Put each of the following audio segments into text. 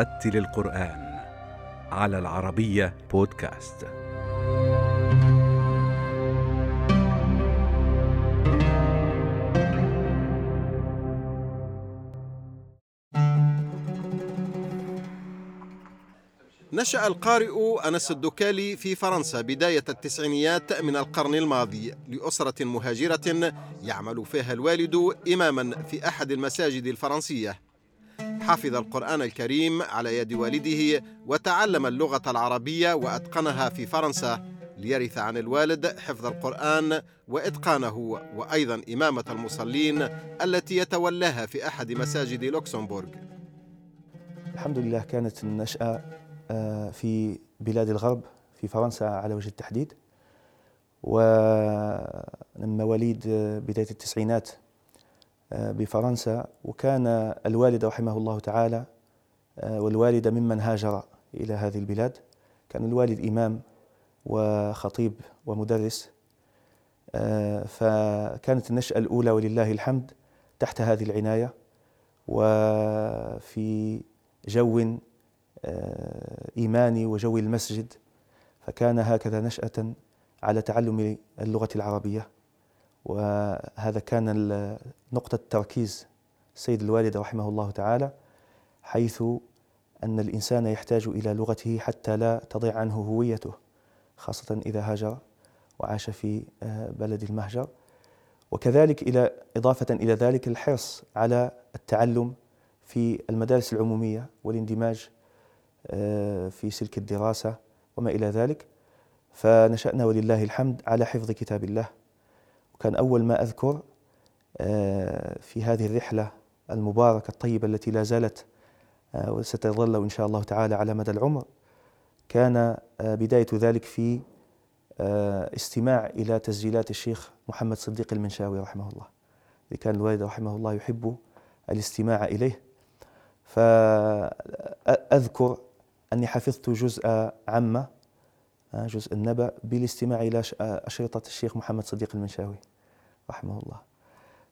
رتل القرآن على العربية بودكاست. نشأ القارئ أنس الدكالي في فرنسا بداية التسعينيات من القرن الماضي لأسرة مهاجرة يعمل فيها الوالد إماما في أحد المساجد الفرنسية. حفظ القرآن الكريم على يد والده وتعلم اللغة العربية وأتقنها في فرنسا ليرث عن الوالد حفظ القرآن وإتقانه وأيضا إمامة المصلين التي يتولاها في أحد مساجد لوكسمبورغ. الحمد لله كانت النشأة آه، في بلاد الغرب في فرنسا على وجه التحديد. ومن مواليد بداية التسعينات آه، بفرنسا وكان الوالد رحمه الله تعالى آه، والوالدة ممن هاجر إلى هذه البلاد. كان الوالد إمام وخطيب ومدرس فكانت النشأة الأولى ولله الحمد تحت هذه العناية. وفي جو آه، إيماني وجو المسجد فكان هكذا نشأة على تعلم اللغة العربية. وهذا كان نقطة تركيز السيد الوالد رحمه الله تعالى حيث أن الإنسان يحتاج إلى لغته حتى لا تضيع عنه هويته خاصة إذا هاجر وعاش في آه، بلد المهجر. وكذلك إلى إضافة إلى ذلك الحرص على التعلم في المدارس العمومية والاندماج آه، في سلك الدراسة وما إلى ذلك. فنشأنا ولله الحمد على حفظ كتاب الله. وكان أول ما أذكر آه، في هذه الرحلة المباركة الطيبة التي لا زالت آه، وستظل إن شاء الله تعالى على مدى العمر كان بداية ذلك في استماع إلى تسجيلات الشيخ محمد صديق المنشاوي رحمه الله كان الوالد رحمه الله يحب الاستماع إليه. فأذكر أني حفظت جزء عامة آه، جزء النبأ بالاستماع إلى آه، أشرطة الشيخ محمد صديق المنشاوي رحمه الله.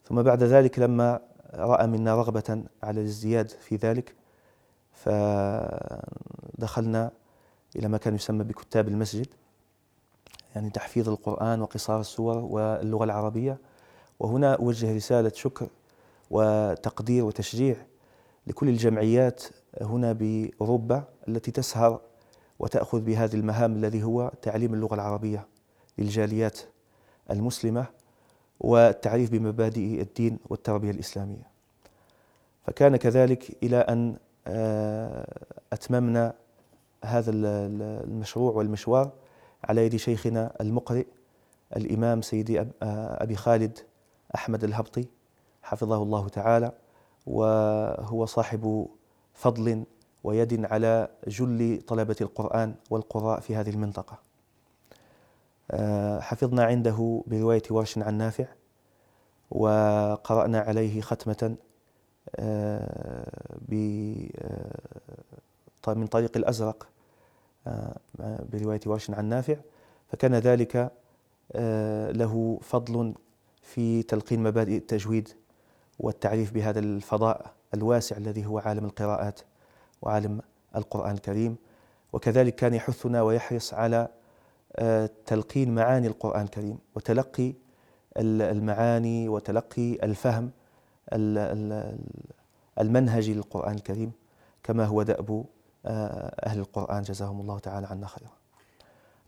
ثم بعد ذلك لما رأى منا رغبة على الازدياد في ذلك فدخلنا إلى ما كان يسمى بكتاب المسجد يعني تحفيظ القرآن وقصار السور واللغة العربية. وهنا أوجه رسالة شكر وتقدير وتشجيع لكل الجمعيات هنا بأوروبا التي تسهر وتأخذ بهذه المهام الذي هو تعليم اللغة العربية للجاليات المسلمة والتعريف بمبادئ الدين والتربية الإسلامية. فكان كذلك إلى أن آه، أتممنا هذا المشروع والمشوار على يد شيخنا المقرئ الإمام سيدي آه، أبي خالد أحمد الهبطي حفظه الله تعالى وهو صاحب فضل ويد على جل طلبة القرآن والقراء في هذه المنطقة. آه، حفظنا عنده برواية ورش عن نافع وقرأنا عليه ختمة آه، آه، من طريق الأزرق برواية ورش عن نافع. فكان ذلك له فضل في تلقين مبادئ التجويد والتعريف بهذا الفضاء الواسع الذي هو عالم القراءات. وعالم القرآن الكريم. وكذلك كان يحثنا ويحرص على آه، تلقين معاني القرآن الكريم وتلقي المعاني وتلقي الفهم المنهجي للقرآن الكريم كما هو دأب آه، أهل القرآن. جزاهم الله تعالى عنا خيرا.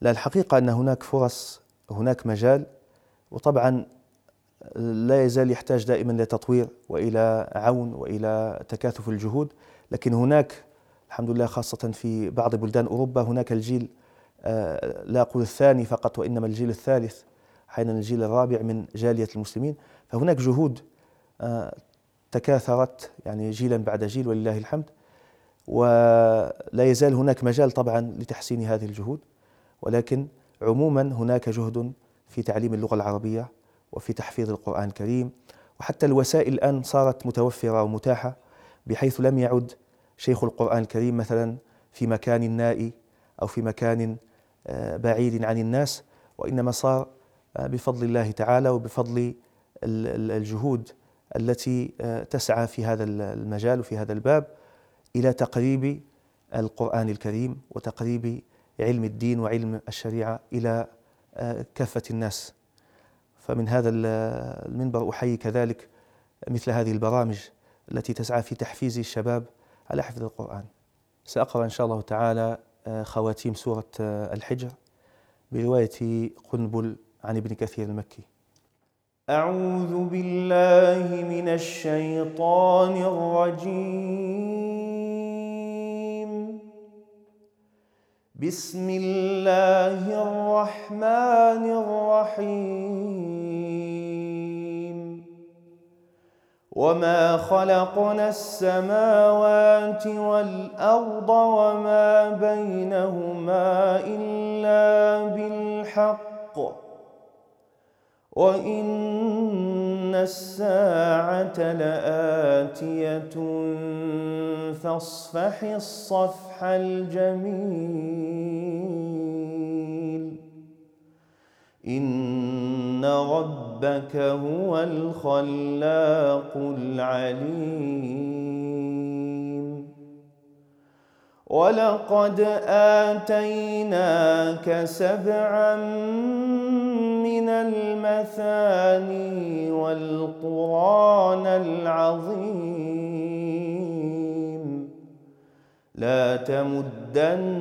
لا الحقيقة أن هناك فرص هناك مجال وطبعا لا يزال يحتاج دائما لتطوير وإلى عون وإلى تكاثف الجهود. لكن هناك الحمد لله خاصة في بعض بلدان أوروبا هناك الجيل آه، لا أقول الثاني فقط وإنما الجيل الثالث أحيانا الجيل الرابع من جالية المسلمين. فهناك جهود آه، تكاثرت يعني جيلا بعد جيل ولله الحمد. ولا يزال هناك مجال طبعا لتحسين هذه الجهود. ولكن عموما هناك جهد في تعليم اللغة العربية وفي تحفيظ القرآن الكريم. وحتى الوسائل الآن صارت متوفرة ومتاحة. بحيث لم يعد شيخ القرآن الكريم مثلا في مكان نائي أو في مكان آه، بعيد عن الناس وإنما صار آه، بفضل الله تعالى وبفضل الجهود التي آه، تسعى في هذا المجال وفي هذا الباب إلى تقريب القرآن الكريم وتقريب علم الدين وعلم الشريعة إلى كافة الناس. فمن هذا المنبر أحيي كذلك مثل هذه البرامج. التي تسعى في تحفيز الشباب على حفظ القرآن. سأقرأ إن شاء الله تعالى خواتيم سورة الحجر برواية قنبل عن ابن كثير المكي. أعوذ بالله من الشيطان الرجيم. بسم الله الرحمن الرحيم. وما خلقنا السماوات والأرض وما بينهما إلا بالحق وإن الساعة لآتية فاصفح الصفح الجميل إن ربك هو الخلاق العليم. ولقد آتيناك سبعا من المثاني والقرآن العظيم. لا تمدن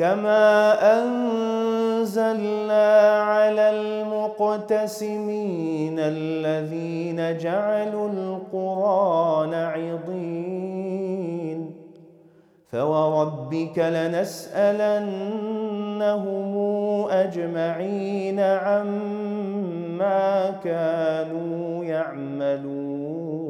كما أنزلنا على المقتسمين الذين جعلوا القرآن عضين فوربك لنسألنهم أجمعين عما كانوا يعملون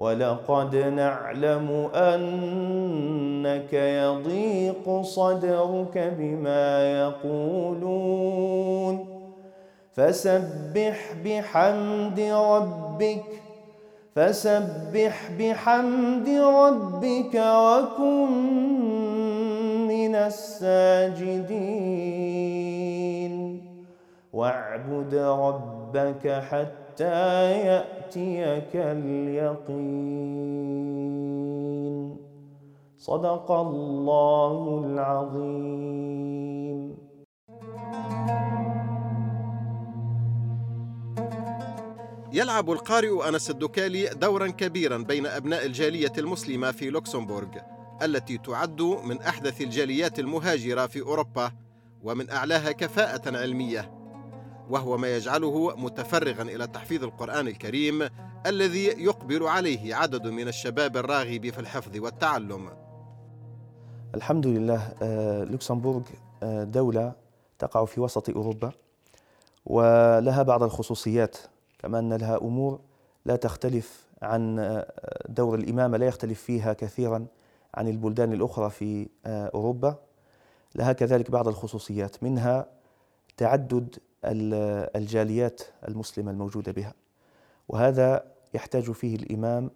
ولقد نعلم أنك يضيق صدرك بما يقولون. فسبح بحمد ربك فسبح بحمد ربك وكن من الساجدين. واعبد ربك حتى يأتيك اليقين. صدق الله العظيم. يلعب القارئ أنس الدكالي دورا كبيرا بين أبناء الجالية المسلمة في لوكسمبورغ التي تعد من أحدث الجاليات المهاجرة في أوروبا ومن أعلاها كفاءة علمية. وهو ما يجعله متفرغا إلى تحفيظ القرآن الكريم الذي يقبل عليه عدد من الشباب الراغب في الحفظ والتعلم. الحمد لله آه، لوكسمبورغ آه، دولة تقع في وسط أوروبا ولها بعض الخصوصيات كما أن لها أمور لا تختلف عن آه، دور الإمامة لا يختلف فيها كثيرا عن البلدان الأخرى في أوروبا. لها كذلك بعض الخصوصيات منها تعدد الجاليات المسلمة الموجودة بها. وهذا يحتاج فيه الإمام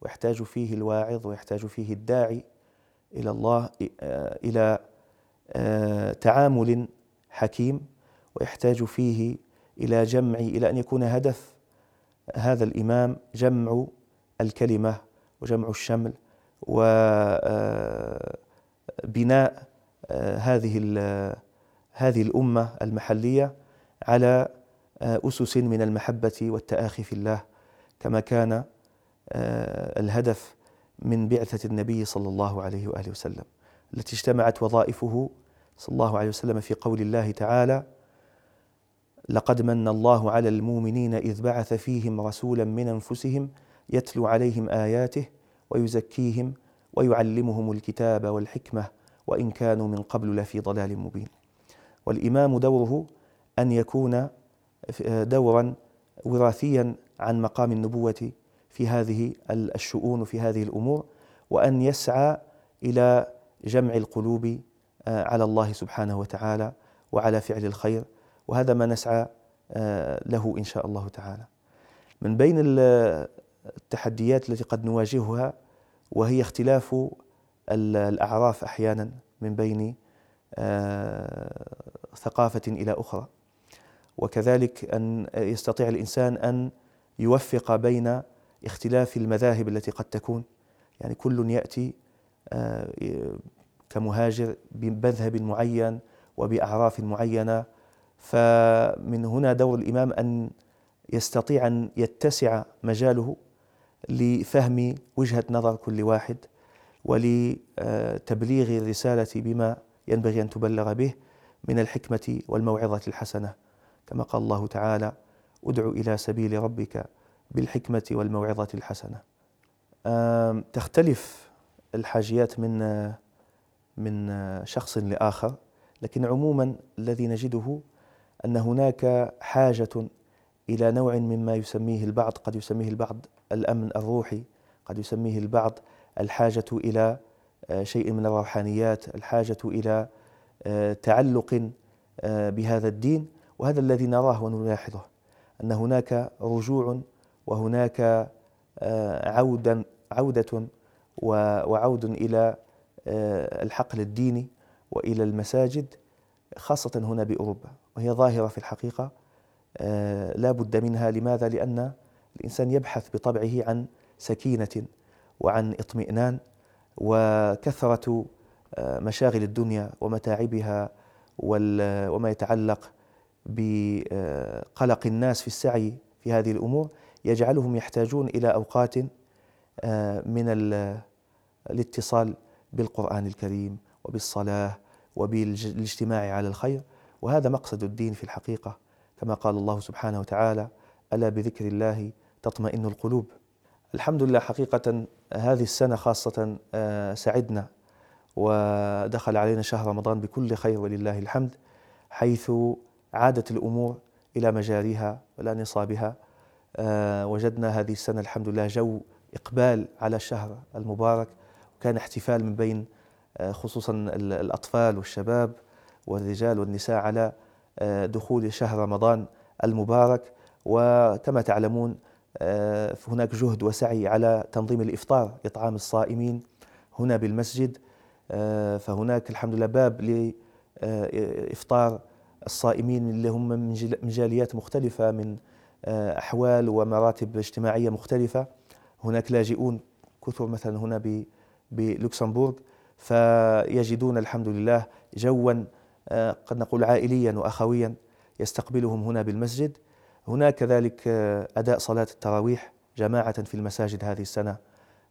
ويحتاج فيه الواعظ ويحتاج فيه الداعي إلى الله آه، إلى تعامل حكيم ويحتاج فيه إلى جمع إلى أن يكون هدف هذا الإمام جمع الكلمة وجمع الشمل وبناء آه، هذه هذه الأمة المحلية على آه، أسس من المحبة والتآخي في الله كما كان آه، الهدف من بعثة النبي صلى الله عليه وآله وسلم التي اجتمعت وظائفه صلى الله عليه وسلم في قول الله تعالى لقد من الله على المؤمنين إذ بعث فيهم رسولا من أنفسهم يتلو عليهم آياته ويزكيهم ويعلمهم الكتاب والحكمة وإن كانوا من قبل لفي ضلال مبين والإمام دوره أن يكون دورا وراثيا عن مقام النبوة في هذه الشؤون وفي هذه الأمور وأن يسعى إلى جمع القلوب آه، على الله سبحانه وتعالى وعلى فعل الخير. وهذا ما نسعى آه، له إن شاء الله تعالى. من بين التحديات التي قد نواجهها وهي اختلاف الأعراف أحيانا من بين آه، ثقافة إلى أخرى. وكذلك أن يستطيع الإنسان أن يوفق بين اختلاف المذاهب التي قد تكون. يعني كل يأتي آه، كمهاجر بمذهب معين وبأعراف معينة. فمن هنا دور الإمام أن يستطيع أن يتسع مجاله لفهم وجهة نظر كل واحد ولتبليغ الرسالة بما ينبغي أن تبلغ به من الحكمة والموعظة الحسنة. كما قال الله تعالى ادع إلى سبيل ربك بالحكمة والموعظة الحسنة. تختلف الحاجيات من من شخص لآخر لكن عموما الذي نجده أن هناك حاجة إلى نوع مما يسميه البعض قد يسميه البعض الأمن الروحي قد يسميه البعض الحاجة إلى آه، شيء من الروحانيات الحاجة إلى آه، تعلق آه، بهذا الدين. وهذا الذي نراه ونلاحظه أن هناك رجوع وهناك عودا عودة وعود إلى الحقل الديني وإلى المساجد خاصة هنا بأوروبا وهي ظاهرة في الحقيقة لا بد منها لماذا؟ لأن الإنسان يبحث بطبعه عن سكينة وعن اطمئنان وكثرة آه، مشاغل الدنيا ومتاعبها وما يتعلق بقلق الناس في السعي في هذه الأمور يجعلهم يحتاجون إلى أوقات آه، من الاتصال بالقرآن الكريم وبالصلاة وبالاجتماع على الخير. وهذا مقصد الدين في الحقيقة. كما قال الله سبحانه وتعالى ألا بذكر الله تطمئن القلوب. الحمد لله حقيقة هذه السنة خاصة آه، سعدنا. ودخل علينا شهر رمضان بكل خير ولله الحمد حيث عادت الأمور إلى مجاريها ولا نصابها. آه، وجدنا هذه السنة الحمد لله جو إقبال على الشهر المبارك وكان احتفال من بين آه، خصوصا الأطفال والشباب والرجال والنساء على دخول شهر رمضان المبارك. وكما تعلمون آه، هناك جهد وسعي على تنظيم الإفطار إطعام الصائمين هنا بالمسجد. آه، فهناك الحمد لله باب لإفطار الصائمين اللي هم من جاليات مختلفة من آه، أحوال ومراتب اجتماعية مختلفة. هناك لاجئون كثر مثلا هنا بلوكسمبورغ. فيجدون الحمد لله جوا قد نقول عائليا واخويا يستقبلهم هنا بالمسجد. هناك كذلك آه، أداء صلاة التراويح جماعة في المساجد هذه السنة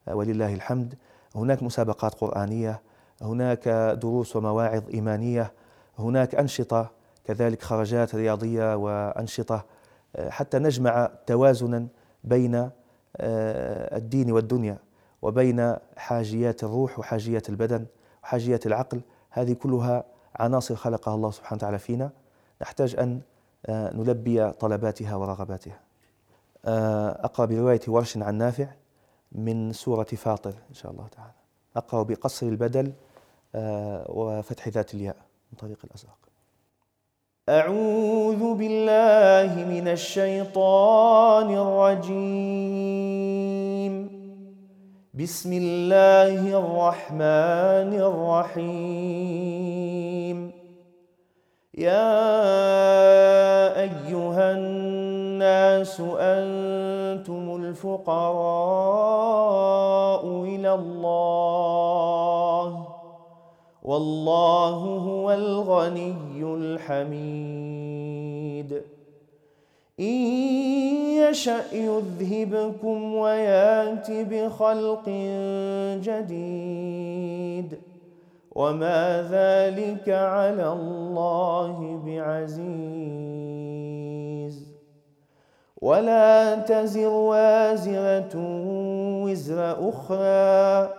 آه، ولله الحمد. هناك مسابقات قرآنية هناك دروس ومواعظ إيمانية هناك أنشطة كذلك خرجات رياضية وأنشطة آه، حتى نجمع توازنا بين الدين والدنيا وبين حاجيات الروح وحاجيات البدن وحاجيات العقل. هذه كلها عناصر خلقها الله سبحانه وتعالى فينا. نحتاج أن آه، نلبي طلباتها ورغباتها. آه، أقرأ برواية ورش عن نافع من سورة فاطر إن شاء الله تعالى. أقرأ بقصر البدل آه، وفتح ذات الياء من طريق الأزرق. أعوذ بالله من الشيطان الرجيم. بسم الله الرحمن الرحيم. يا أيها الناس أنتم الفقراء إلى الله. والله هو الغني الحميد. إن يشأ يذهبكم ويأت بخلق جديد. وما ذلك على الله بعزيز. ولا تزر وازرة وزر أخرى.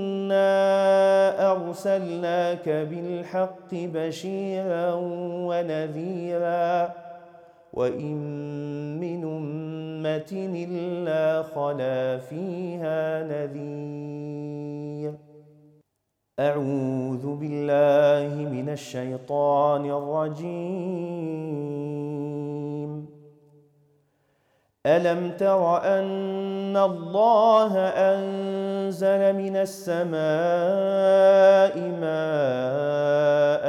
أرسلناك بالحق بشيرا ونذيرا وإن من أمة إلا خلا فيها نذير. أعوذ بالله من الشيطان الرجيم. ألم تر أن الله أنزل من السماء ماء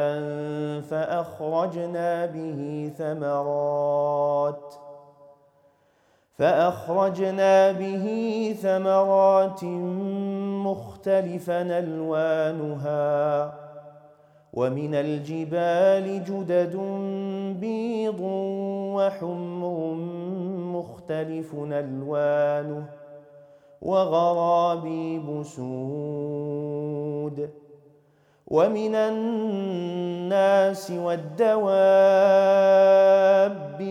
فأخرجنا به ثمرات فأخرجنا به ثمرات مختلفا ألوانها ومن الجبال جدد بيض وحمر مختلف ألوانه وغرابيب سود ومن الناس والدواب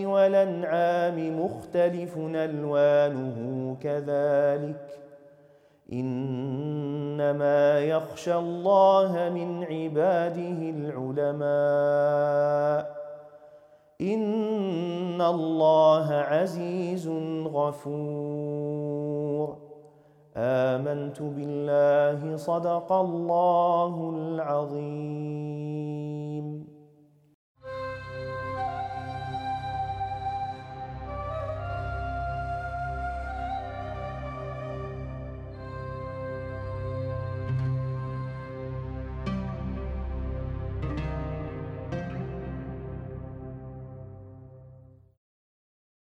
والأنعام مختلف ألوانه كذلك إنما يخشى الله من عباده العلماء إن الله عزيز غفور آمنت بالله صدق الله العظيم.